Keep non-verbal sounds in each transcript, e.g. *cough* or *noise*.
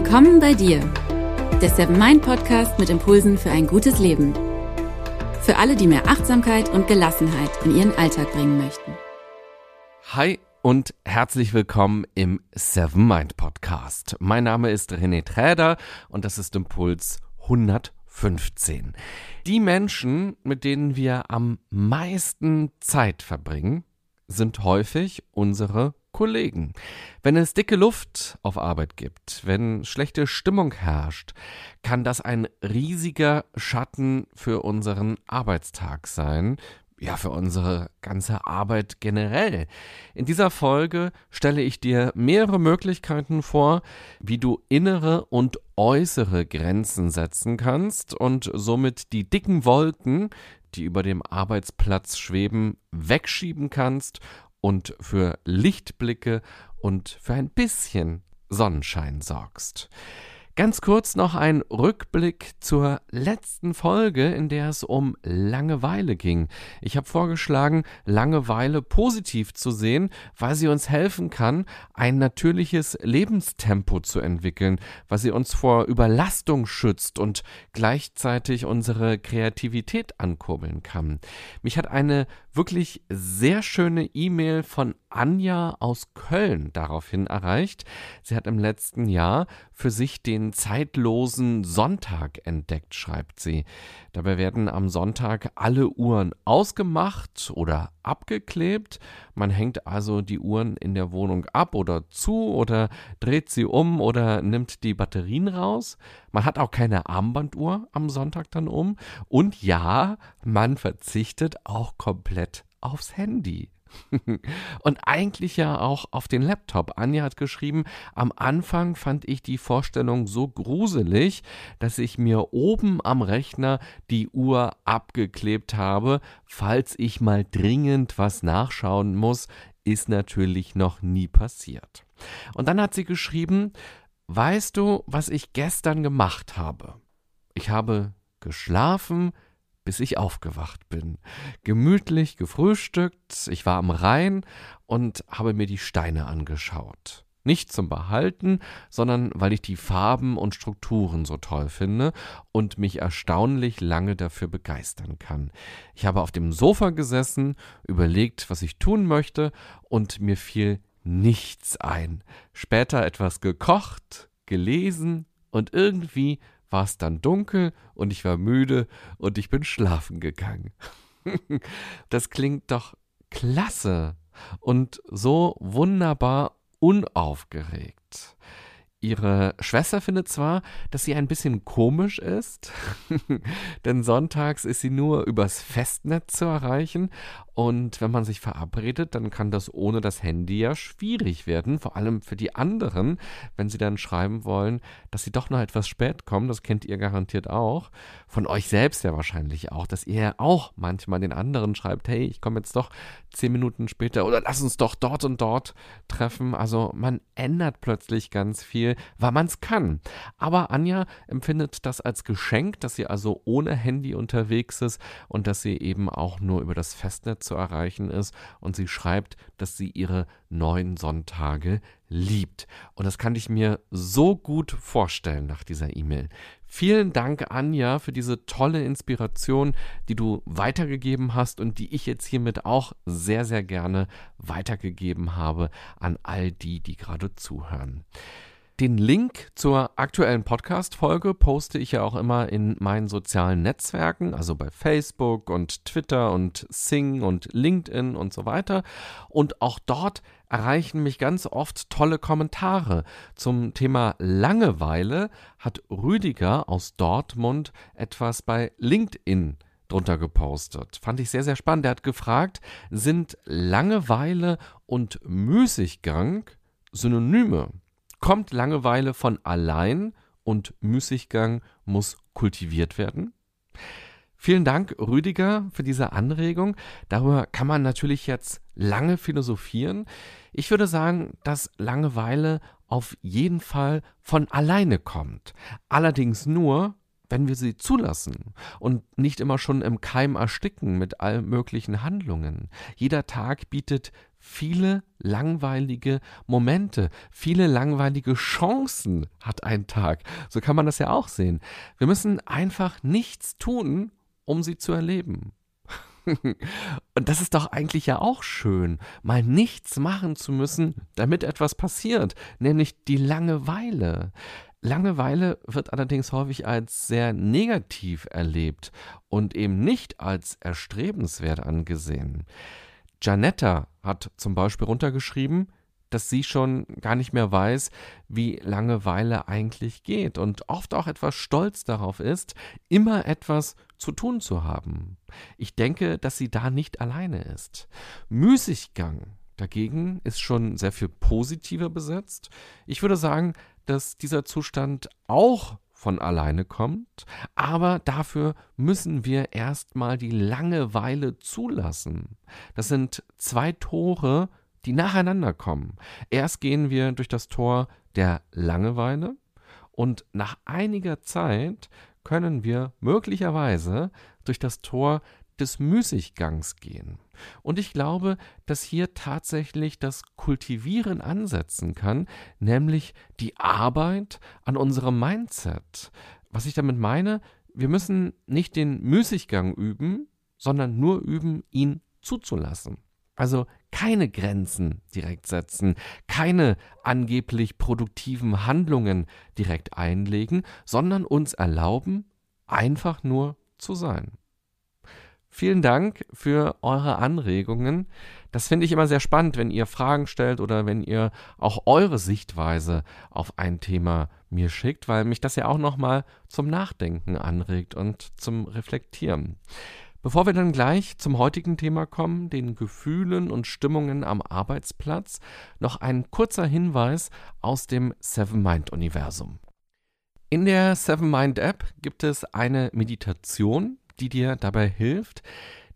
Willkommen bei dir, der Seven Mind Podcast mit Impulsen für ein gutes Leben. Für alle, die mehr Achtsamkeit und Gelassenheit in ihren Alltag bringen möchten. Hi und herzlich willkommen im Seven Mind Podcast. Mein Name ist René Träder und das ist Impuls 115. Die Menschen, mit denen wir am meisten Zeit verbringen, sind häufig unsere Kollegen. Wenn es dicke Luft auf Arbeit gibt, wenn schlechte Stimmung herrscht, kann das ein riesiger Schatten für unseren Arbeitstag sein, ja, für unsere ganze Arbeit generell. In dieser Folge stelle ich dir mehrere Möglichkeiten vor, wie du innere und äußere Grenzen setzen kannst und somit die dicken Wolken, die über dem Arbeitsplatz schweben, wegschieben kannst und für Lichtblicke und für ein bisschen Sonnenschein sorgst. Ganz kurz noch ein Rückblick zur letzten Folge, in der es um Langeweile ging. Ich habe vorgeschlagen, Langeweile positiv zu sehen, weil sie uns helfen kann, ein natürliches Lebenstempo zu entwickeln, weil sie uns vor Überlastung schützt und gleichzeitig unsere Kreativität ankurbeln kann. Mich hat eine wirklich sehr schöne E-Mail von Anja aus Köln daraufhin erreicht. Sie hat im letzten Jahr für sich den zeitlosen Sonntag entdeckt, schreibt sie. Dabei werden am Sonntag alle Uhren ausgemacht oder abgeklebt. Man hängt also die Uhren in der Wohnung ab oder zu oder dreht sie um oder nimmt die Batterien raus. Man hat auch keine Armbanduhr am Sonntag dann um. Und ja, man verzichtet auch komplett aufs Handy. *laughs* Und eigentlich ja auch auf den Laptop. Anja hat geschrieben, am Anfang fand ich die Vorstellung so gruselig, dass ich mir oben am Rechner die Uhr abgeklebt habe, falls ich mal dringend was nachschauen muss, ist natürlich noch nie passiert. Und dann hat sie geschrieben, weißt du, was ich gestern gemacht habe? Ich habe geschlafen, bis ich aufgewacht bin. Gemütlich gefrühstückt, ich war am Rhein und habe mir die Steine angeschaut. Nicht zum Behalten, sondern weil ich die Farben und Strukturen so toll finde und mich erstaunlich lange dafür begeistern kann. Ich habe auf dem Sofa gesessen, überlegt, was ich tun möchte, und mir fiel nichts ein. Später etwas gekocht, gelesen und irgendwie war es dann dunkel und ich war müde und ich bin schlafen gegangen. *laughs* das klingt doch klasse und so wunderbar unaufgeregt. Ihre Schwester findet zwar, dass sie ein bisschen komisch ist, *laughs* denn sonntags ist sie nur übers Festnetz zu erreichen und wenn man sich verabredet, dann kann das ohne das Handy ja schwierig werden, vor allem für die anderen, wenn sie dann schreiben wollen, dass sie doch noch etwas spät kommen, das kennt ihr garantiert auch, von euch selbst ja wahrscheinlich auch, dass ihr ja auch manchmal den anderen schreibt, hey, ich komme jetzt doch zehn Minuten später oder lass uns doch dort und dort treffen, also man ändert plötzlich ganz viel viel, weil man es kann. Aber Anja empfindet das als Geschenk, dass sie also ohne Handy unterwegs ist und dass sie eben auch nur über das Festnetz zu erreichen ist. Und sie schreibt, dass sie ihre neun Sonntage liebt. Und das kann ich mir so gut vorstellen nach dieser E-Mail. Vielen Dank, Anja, für diese tolle Inspiration, die du weitergegeben hast und die ich jetzt hiermit auch sehr, sehr gerne weitergegeben habe an all die, die gerade zuhören. Den Link zur aktuellen Podcast-Folge poste ich ja auch immer in meinen sozialen Netzwerken, also bei Facebook und Twitter und Sing und LinkedIn und so weiter. Und auch dort erreichen mich ganz oft tolle Kommentare. Zum Thema Langeweile hat Rüdiger aus Dortmund etwas bei LinkedIn drunter gepostet. Fand ich sehr, sehr spannend. Er hat gefragt, sind Langeweile und Müßiggang Synonyme? Kommt Langeweile von allein und Müßiggang muss kultiviert werden? Vielen Dank, Rüdiger, für diese Anregung. Darüber kann man natürlich jetzt lange philosophieren. Ich würde sagen, dass Langeweile auf jeden Fall von alleine kommt. Allerdings nur, wenn wir sie zulassen und nicht immer schon im Keim ersticken mit allen möglichen Handlungen. Jeder Tag bietet viele langweilige Momente, viele langweilige Chancen hat ein Tag. So kann man das ja auch sehen. Wir müssen einfach nichts tun, um sie zu erleben. *laughs* Und das ist doch eigentlich ja auch schön, mal nichts machen zu müssen, damit etwas passiert, nämlich die Langeweile. Langeweile wird allerdings häufig als sehr negativ erlebt und eben nicht als erstrebenswert angesehen. Janetta hat zum Beispiel runtergeschrieben, dass sie schon gar nicht mehr weiß, wie Langeweile eigentlich geht und oft auch etwas stolz darauf ist, immer etwas zu tun zu haben. Ich denke, dass sie da nicht alleine ist. Müßiggang dagegen ist schon sehr viel positiver besetzt. Ich würde sagen, dass dieser Zustand auch von alleine kommt, aber dafür müssen wir erstmal die Langeweile zulassen. Das sind zwei Tore, die nacheinander kommen. Erst gehen wir durch das Tor der Langeweile und nach einiger Zeit können wir möglicherweise durch das Tor des Müßiggangs gehen. Und ich glaube, dass hier tatsächlich das Kultivieren ansetzen kann, nämlich die Arbeit an unserem Mindset. Was ich damit meine, wir müssen nicht den Müßiggang üben, sondern nur üben, ihn zuzulassen. Also keine Grenzen direkt setzen, keine angeblich produktiven Handlungen direkt einlegen, sondern uns erlauben, einfach nur zu sein. Vielen Dank für eure Anregungen. Das finde ich immer sehr spannend, wenn ihr Fragen stellt oder wenn ihr auch eure Sichtweise auf ein Thema mir schickt, weil mich das ja auch nochmal zum Nachdenken anregt und zum Reflektieren. Bevor wir dann gleich zum heutigen Thema kommen, den Gefühlen und Stimmungen am Arbeitsplatz, noch ein kurzer Hinweis aus dem Seven Mind Universum. In der Seven Mind App gibt es eine Meditation, die dir dabei hilft,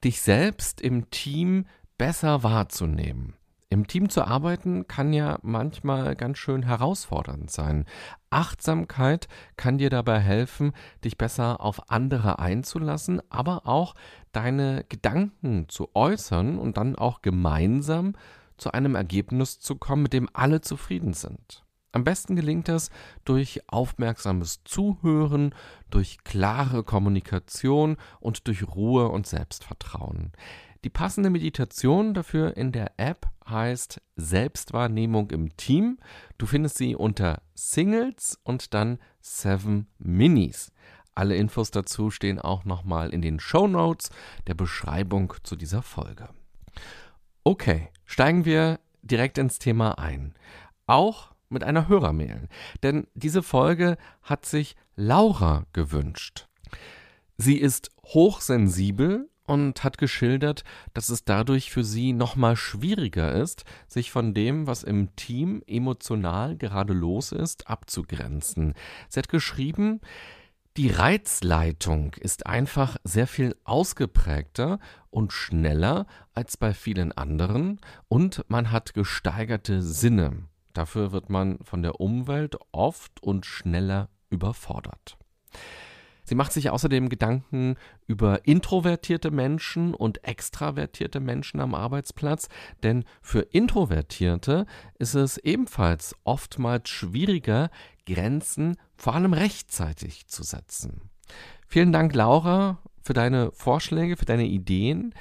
dich selbst im Team besser wahrzunehmen. Im Team zu arbeiten kann ja manchmal ganz schön herausfordernd sein. Achtsamkeit kann dir dabei helfen, dich besser auf andere einzulassen, aber auch deine Gedanken zu äußern und dann auch gemeinsam zu einem Ergebnis zu kommen, mit dem alle zufrieden sind. Am besten gelingt das durch aufmerksames Zuhören, durch klare Kommunikation und durch Ruhe und Selbstvertrauen. Die passende Meditation dafür in der App heißt Selbstwahrnehmung im Team. Du findest sie unter Singles und dann Seven Minis. Alle Infos dazu stehen auch nochmal in den Show Notes der Beschreibung zu dieser Folge. Okay, steigen wir direkt ins Thema ein. Auch mit einer Hörermail. Denn diese Folge hat sich Laura gewünscht. Sie ist hochsensibel und hat geschildert, dass es dadurch für sie nochmal schwieriger ist, sich von dem, was im Team emotional gerade los ist, abzugrenzen. Sie hat geschrieben, die Reizleitung ist einfach sehr viel ausgeprägter und schneller als bei vielen anderen und man hat gesteigerte Sinne. Dafür wird man von der Umwelt oft und schneller überfordert. Sie macht sich außerdem Gedanken über introvertierte Menschen und extravertierte Menschen am Arbeitsplatz, denn für Introvertierte ist es ebenfalls oftmals schwieriger, Grenzen vor allem rechtzeitig zu setzen. Vielen Dank, Laura, für deine Vorschläge, für deine Ideen.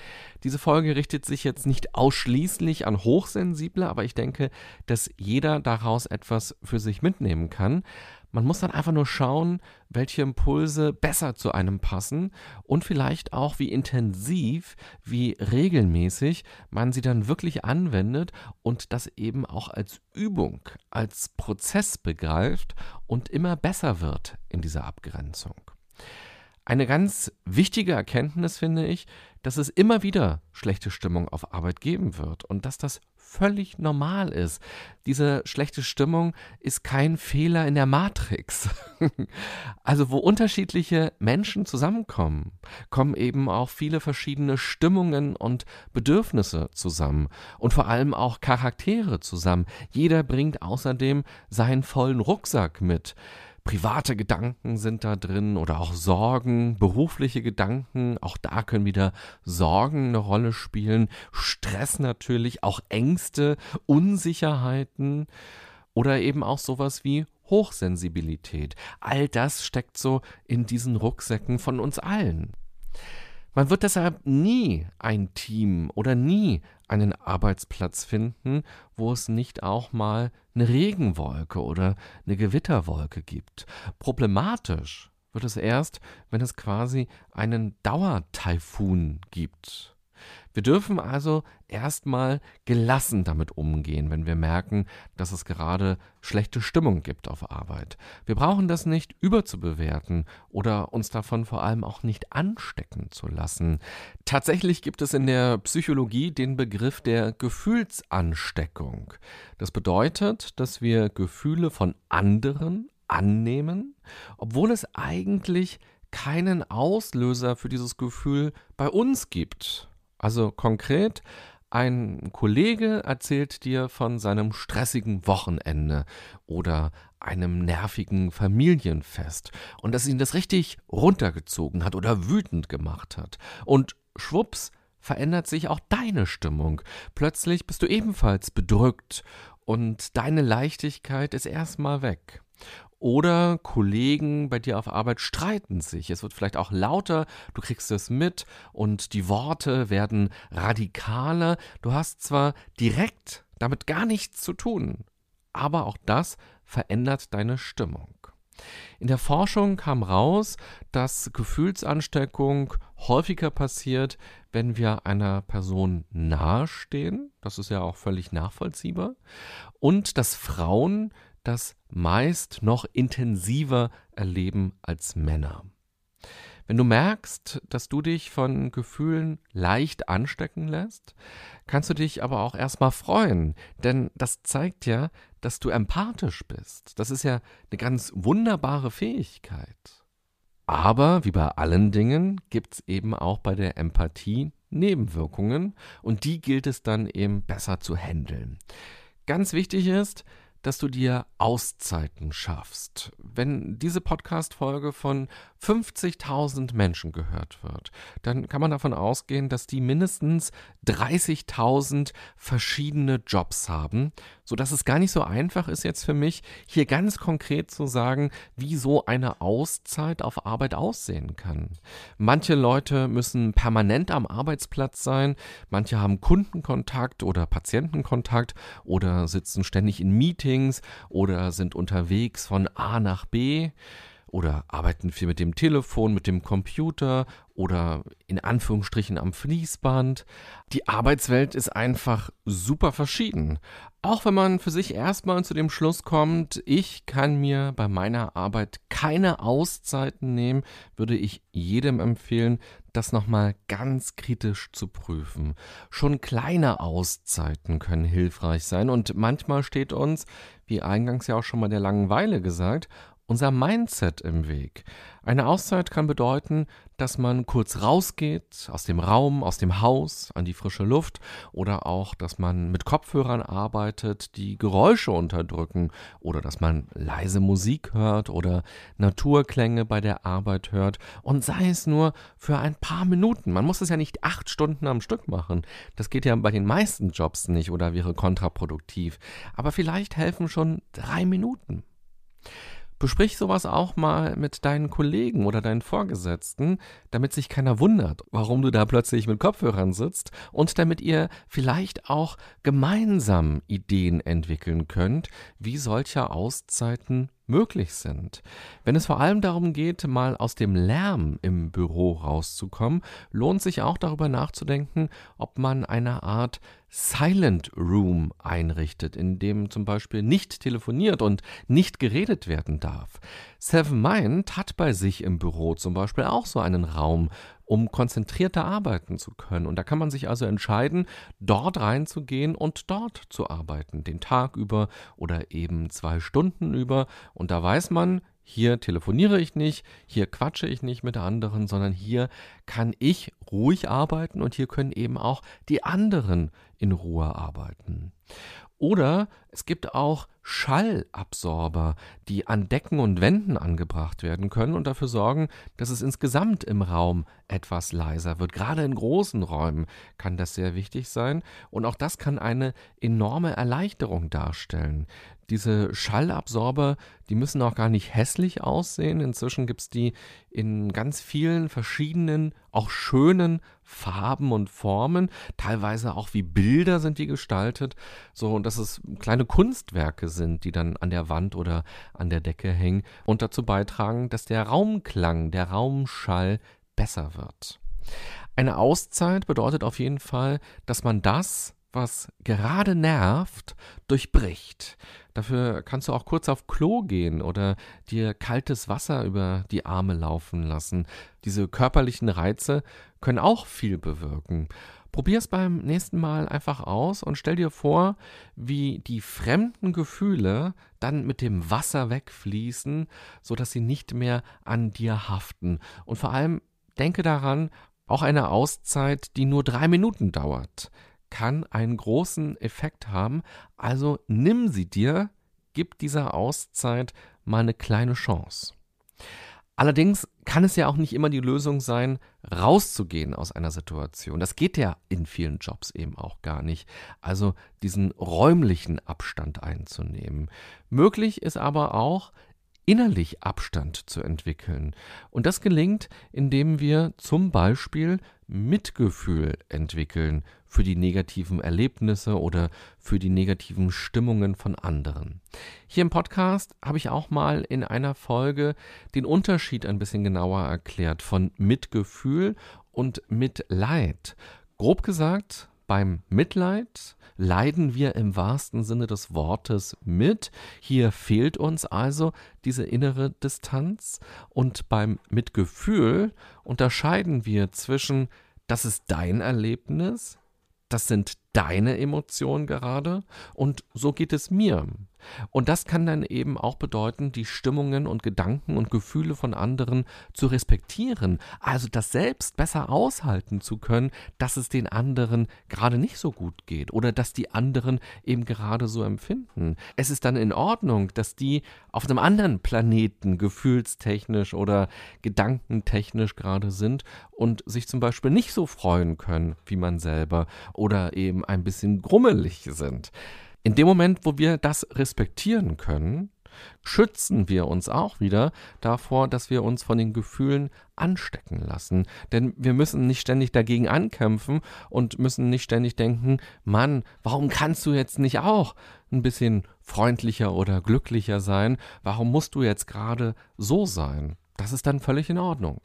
Diese Folge richtet sich jetzt nicht ausschließlich an Hochsensible, aber ich denke, dass jeder daraus etwas für sich mitnehmen kann. Man muss dann einfach nur schauen, welche Impulse besser zu einem passen und vielleicht auch, wie intensiv, wie regelmäßig man sie dann wirklich anwendet und das eben auch als Übung, als Prozess begreift und immer besser wird in dieser Abgrenzung. Eine ganz wichtige Erkenntnis finde ich, dass es immer wieder schlechte Stimmung auf Arbeit geben wird und dass das völlig normal ist. Diese schlechte Stimmung ist kein Fehler in der Matrix. *laughs* also wo unterschiedliche Menschen zusammenkommen, kommen eben auch viele verschiedene Stimmungen und Bedürfnisse zusammen und vor allem auch Charaktere zusammen. Jeder bringt außerdem seinen vollen Rucksack mit Private Gedanken sind da drin oder auch Sorgen, berufliche Gedanken, auch da können wieder Sorgen eine Rolle spielen, Stress natürlich, auch Ängste, Unsicherheiten oder eben auch sowas wie Hochsensibilität. All das steckt so in diesen Rucksäcken von uns allen. Man wird deshalb nie ein Team oder nie einen Arbeitsplatz finden, wo es nicht auch mal eine Regenwolke oder eine Gewitterwolke gibt. Problematisch wird es erst, wenn es quasi einen Dauertaifun gibt. Wir dürfen also erstmal gelassen damit umgehen, wenn wir merken, dass es gerade schlechte Stimmung gibt auf Arbeit. Wir brauchen das nicht überzubewerten oder uns davon vor allem auch nicht anstecken zu lassen. Tatsächlich gibt es in der Psychologie den Begriff der Gefühlsansteckung. Das bedeutet, dass wir Gefühle von anderen annehmen, obwohl es eigentlich keinen Auslöser für dieses Gefühl bei uns gibt. Also konkret, ein Kollege erzählt dir von seinem stressigen Wochenende oder einem nervigen Familienfest und dass ihn das richtig runtergezogen hat oder wütend gemacht hat. Und schwupps verändert sich auch deine Stimmung. Plötzlich bist du ebenfalls bedrückt und deine Leichtigkeit ist erstmal weg. Oder Kollegen bei dir auf Arbeit streiten sich. Es wird vielleicht auch lauter, du kriegst es mit und die Worte werden radikaler. Du hast zwar direkt damit gar nichts zu tun, aber auch das verändert deine Stimmung. In der Forschung kam raus, dass Gefühlsansteckung häufiger passiert, wenn wir einer Person nahestehen. Das ist ja auch völlig nachvollziehbar. Und dass Frauen das meist noch intensiver erleben als Männer. Wenn du merkst, dass du dich von Gefühlen leicht anstecken lässt, kannst du dich aber auch erstmal freuen, denn das zeigt ja, dass du empathisch bist. Das ist ja eine ganz wunderbare Fähigkeit. Aber wie bei allen Dingen gibt es eben auch bei der Empathie Nebenwirkungen und die gilt es dann eben besser zu handeln. Ganz wichtig ist, dass du dir Auszeiten schaffst. Wenn diese Podcast-Folge von 50.000 Menschen gehört wird, dann kann man davon ausgehen, dass die mindestens 30.000 verschiedene Jobs haben, sodass es gar nicht so einfach ist jetzt für mich, hier ganz konkret zu sagen, wie so eine Auszeit auf Arbeit aussehen kann. Manche Leute müssen permanent am Arbeitsplatz sein, manche haben Kundenkontakt oder Patientenkontakt oder sitzen ständig in Meetings oder sind unterwegs von A nach B oder arbeiten viel mit dem Telefon, mit dem Computer oder in Anführungsstrichen am Fließband. Die Arbeitswelt ist einfach super verschieden. Auch wenn man für sich erstmal zu dem Schluss kommt, ich kann mir bei meiner Arbeit keine Auszeiten nehmen, würde ich jedem empfehlen, das nochmal ganz kritisch zu prüfen. Schon kleine Auszeiten können hilfreich sein und manchmal steht uns, wie eingangs ja auch schon mal der Langeweile gesagt, unser Mindset im Weg. Eine Auszeit kann bedeuten, dass man kurz rausgeht aus dem Raum, aus dem Haus, an die frische Luft oder auch, dass man mit Kopfhörern arbeitet, die Geräusche unterdrücken oder dass man leise Musik hört oder Naturklänge bei der Arbeit hört und sei es nur für ein paar Minuten. Man muss es ja nicht acht Stunden am Stück machen. Das geht ja bei den meisten Jobs nicht oder wäre kontraproduktiv. Aber vielleicht helfen schon drei Minuten. Besprich sowas auch mal mit deinen Kollegen oder deinen Vorgesetzten, damit sich keiner wundert, warum du da plötzlich mit Kopfhörern sitzt und damit ihr vielleicht auch gemeinsam Ideen entwickeln könnt, wie solche Auszeiten möglich sind. Wenn es vor allem darum geht, mal aus dem Lärm im Büro rauszukommen, lohnt sich auch darüber nachzudenken, ob man eine Art Silent Room einrichtet, in dem zum Beispiel nicht telefoniert und nicht geredet werden darf. Seven Mind hat bei sich im Büro zum Beispiel auch so einen Raum, um konzentrierter arbeiten zu können. Und da kann man sich also entscheiden, dort reinzugehen und dort zu arbeiten, den Tag über oder eben zwei Stunden über. Und da weiß man, hier telefoniere ich nicht, hier quatsche ich nicht mit anderen, sondern hier kann ich ruhig arbeiten und hier können eben auch die anderen in Ruhe arbeiten. Oder es gibt auch Schallabsorber, die an Decken und Wänden angebracht werden können und dafür sorgen, dass es insgesamt im Raum etwas leiser wird. Gerade in großen Räumen kann das sehr wichtig sein und auch das kann eine enorme Erleichterung darstellen. Diese Schallabsorber, die müssen auch gar nicht hässlich aussehen. Inzwischen gibt es die in ganz vielen verschiedenen, auch schönen Farben und Formen. Teilweise auch wie Bilder sind die gestaltet. So, dass es kleine Kunstwerke sind, die dann an der Wand oder an der Decke hängen und dazu beitragen, dass der Raumklang, der Raumschall besser wird. Eine Auszeit bedeutet auf jeden Fall, dass man das, was gerade nervt, durchbricht. Dafür kannst du auch kurz auf Klo gehen oder dir kaltes Wasser über die Arme laufen lassen. Diese körperlichen Reize können auch viel bewirken. Probier es beim nächsten Mal einfach aus und stell dir vor, wie die fremden Gefühle dann mit dem Wasser wegfließen, sodass sie nicht mehr an dir haften. Und vor allem denke daran, auch eine Auszeit, die nur drei Minuten dauert, kann einen großen Effekt haben. Also nimm sie dir, gib dieser Auszeit mal eine kleine Chance. Allerdings kann es ja auch nicht immer die Lösung sein, rauszugehen aus einer Situation. Das geht ja in vielen Jobs eben auch gar nicht. Also diesen räumlichen Abstand einzunehmen. Möglich ist aber auch, innerlich Abstand zu entwickeln. Und das gelingt, indem wir zum Beispiel Mitgefühl entwickeln für die negativen Erlebnisse oder für die negativen Stimmungen von anderen. Hier im Podcast habe ich auch mal in einer Folge den Unterschied ein bisschen genauer erklärt von Mitgefühl und Mitleid. Grob gesagt, beim Mitleid leiden wir im wahrsten Sinne des Wortes mit. Hier fehlt uns also diese innere Distanz. Und beim Mitgefühl unterscheiden wir zwischen, das ist dein Erlebnis, das sind deine Emotionen gerade und so geht es mir. Und das kann dann eben auch bedeuten, die Stimmungen und Gedanken und Gefühle von anderen zu respektieren, also das selbst besser aushalten zu können, dass es den anderen gerade nicht so gut geht oder dass die anderen eben gerade so empfinden. Es ist dann in Ordnung, dass die auf einem anderen Planeten gefühlstechnisch oder gedankentechnisch gerade sind und sich zum Beispiel nicht so freuen können wie man selber oder eben ein bisschen grummelig sind. In dem Moment, wo wir das respektieren können, schützen wir uns auch wieder davor, dass wir uns von den Gefühlen anstecken lassen. Denn wir müssen nicht ständig dagegen ankämpfen und müssen nicht ständig denken, Mann, warum kannst du jetzt nicht auch ein bisschen freundlicher oder glücklicher sein? Warum musst du jetzt gerade so sein? Das ist dann völlig in Ordnung.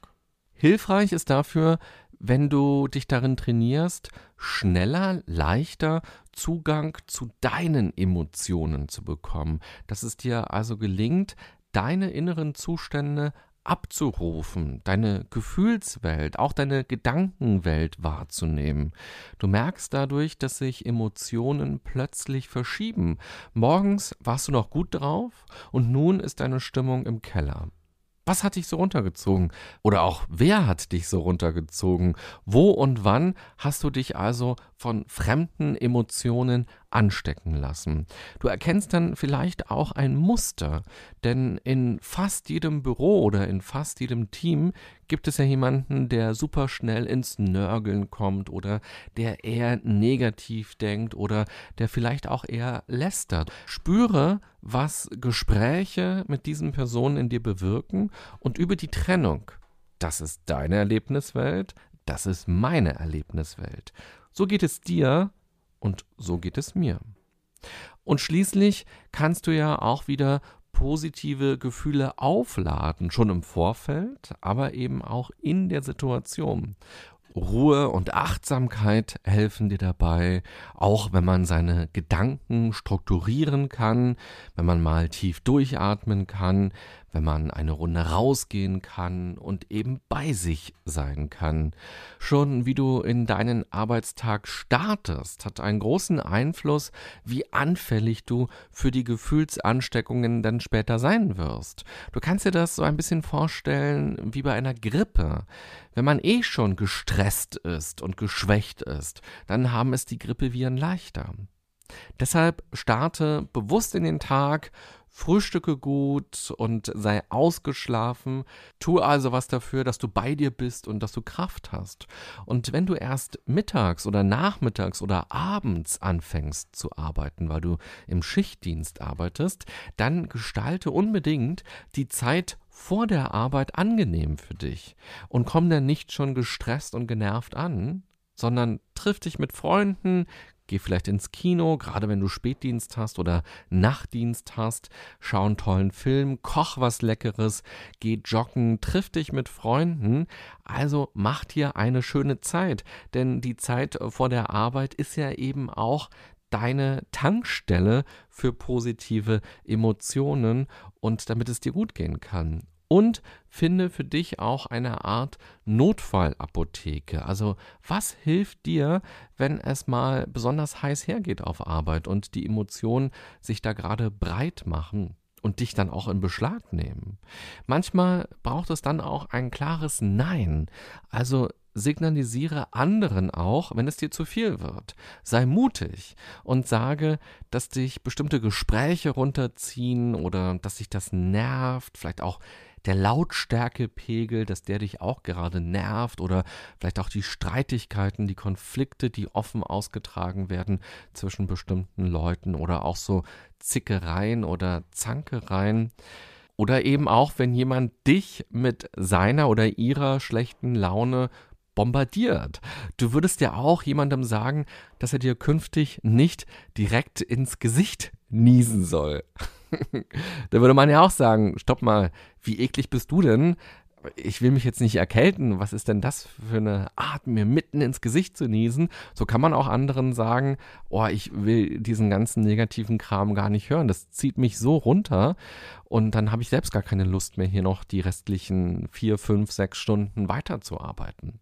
Hilfreich ist dafür, wenn du dich darin trainierst, schneller, leichter Zugang zu deinen Emotionen zu bekommen, dass es dir also gelingt, deine inneren Zustände abzurufen, deine Gefühlswelt, auch deine Gedankenwelt wahrzunehmen. Du merkst dadurch, dass sich Emotionen plötzlich verschieben. Morgens warst du noch gut drauf und nun ist deine Stimmung im Keller. Was hat dich so runtergezogen? Oder auch wer hat dich so runtergezogen? Wo und wann hast du dich also von fremden Emotionen anstecken lassen? Du erkennst dann vielleicht auch ein Muster, denn in fast jedem Büro oder in fast jedem Team gibt es ja jemanden, der super schnell ins Nörgeln kommt oder der eher negativ denkt oder der vielleicht auch eher lästert. Spüre, was Gespräche mit diesen Personen in dir bewirken und über die Trennung. Das ist deine Erlebniswelt, das ist meine Erlebniswelt. So geht es dir und so geht es mir. Und schließlich kannst du ja auch wieder positive Gefühle aufladen, schon im Vorfeld, aber eben auch in der Situation. Ruhe und Achtsamkeit helfen dir dabei, auch wenn man seine Gedanken strukturieren kann, wenn man mal tief durchatmen kann, wenn man eine Runde rausgehen kann und eben bei sich sein kann. Schon wie du in deinen Arbeitstag startest, hat einen großen Einfluss, wie anfällig du für die Gefühlsansteckungen dann später sein wirst. Du kannst dir das so ein bisschen vorstellen wie bei einer Grippe. Wenn man eh schon gestresst ist und geschwächt ist, dann haben es die Grippeviren leichter. Deshalb starte bewusst in den Tag, frühstücke gut und sei ausgeschlafen. Tu also was dafür, dass du bei dir bist und dass du Kraft hast. Und wenn du erst mittags oder nachmittags oder abends anfängst zu arbeiten, weil du im Schichtdienst arbeitest, dann gestalte unbedingt die Zeit vor der Arbeit angenehm für dich und komm dann nicht schon gestresst und genervt an, sondern triff dich mit Freunden, Geh vielleicht ins Kino, gerade wenn du Spätdienst hast oder Nachtdienst hast. Schau einen tollen Film, koch was Leckeres, geh joggen, triff dich mit Freunden. Also mach dir eine schöne Zeit, denn die Zeit vor der Arbeit ist ja eben auch deine Tankstelle für positive Emotionen und damit es dir gut gehen kann und finde für dich auch eine Art Notfallapotheke. Also was hilft dir, wenn es mal besonders heiß hergeht auf Arbeit und die Emotionen sich da gerade breit machen? und dich dann auch in Beschlag nehmen. Manchmal braucht es dann auch ein klares Nein. Also signalisiere anderen auch, wenn es dir zu viel wird. Sei mutig und sage, dass dich bestimmte Gespräche runterziehen oder dass sich das nervt, vielleicht auch der Lautstärkepegel, dass der dich auch gerade nervt oder vielleicht auch die Streitigkeiten, die Konflikte, die offen ausgetragen werden zwischen bestimmten Leuten oder auch so Zickereien oder Zankereien. Oder eben auch, wenn jemand dich mit seiner oder ihrer schlechten Laune bombardiert. Du würdest ja auch jemandem sagen, dass er dir künftig nicht direkt ins Gesicht niesen soll. *laughs* da würde man ja auch sagen, stopp mal, wie eklig bist du denn? Ich will mich jetzt nicht erkälten. Was ist denn das für eine Art, mir mitten ins Gesicht zu niesen? So kann man auch anderen sagen, oh, ich will diesen ganzen negativen Kram gar nicht hören. Das zieht mich so runter. Und dann habe ich selbst gar keine Lust mehr, hier noch die restlichen vier, fünf, sechs Stunden weiterzuarbeiten.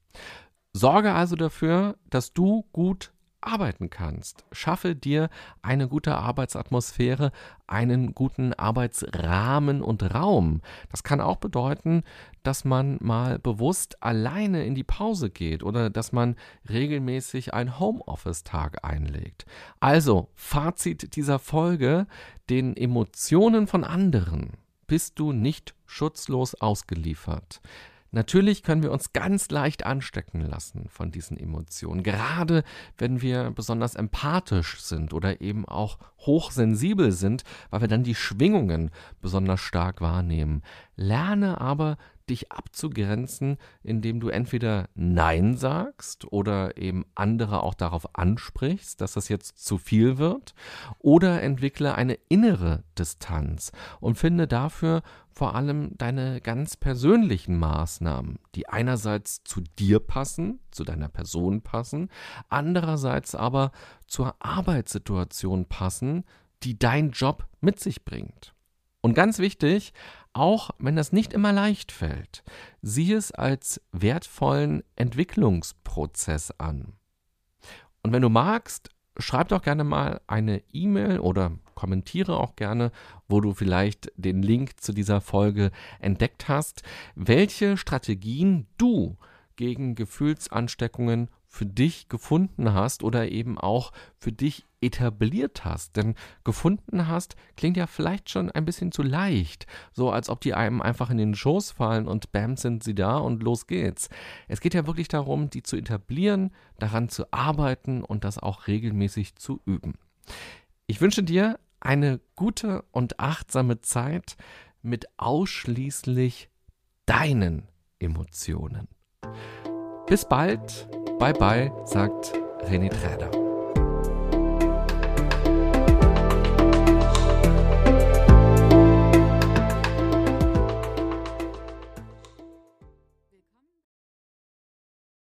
Sorge also dafür, dass du gut arbeiten kannst. Schaffe dir eine gute Arbeitsatmosphäre, einen guten Arbeitsrahmen und Raum. Das kann auch bedeuten, dass man mal bewusst alleine in die Pause geht oder dass man regelmäßig einen Homeoffice-Tag einlegt. Also, Fazit dieser Folge, den Emotionen von anderen bist du nicht schutzlos ausgeliefert. Natürlich können wir uns ganz leicht anstecken lassen von diesen Emotionen, gerade wenn wir besonders empathisch sind oder eben auch hochsensibel sind, weil wir dann die Schwingungen besonders stark wahrnehmen. Lerne aber dich abzugrenzen, indem du entweder Nein sagst oder eben andere auch darauf ansprichst, dass das jetzt zu viel wird, oder entwickle eine innere Distanz und finde dafür vor allem deine ganz persönlichen Maßnahmen, die einerseits zu dir passen, zu deiner Person passen, andererseits aber zur Arbeitssituation passen, die dein Job mit sich bringt. Und ganz wichtig, auch wenn das nicht immer leicht fällt, sieh es als wertvollen Entwicklungsprozess an. Und wenn du magst, schreib doch gerne mal eine E-Mail oder kommentiere auch gerne, wo du vielleicht den Link zu dieser Folge entdeckt hast, welche Strategien du gegen Gefühlsansteckungen für dich gefunden hast oder eben auch für dich etabliert hast. Denn gefunden hast klingt ja vielleicht schon ein bisschen zu leicht, so als ob die einem einfach in den Schoß fallen und bam sind sie da und los geht's. Es geht ja wirklich darum, die zu etablieren, daran zu arbeiten und das auch regelmäßig zu üben. Ich wünsche dir eine gute und achtsame Zeit mit ausschließlich deinen Emotionen. Bis bald Bye bye, sagt René Träder.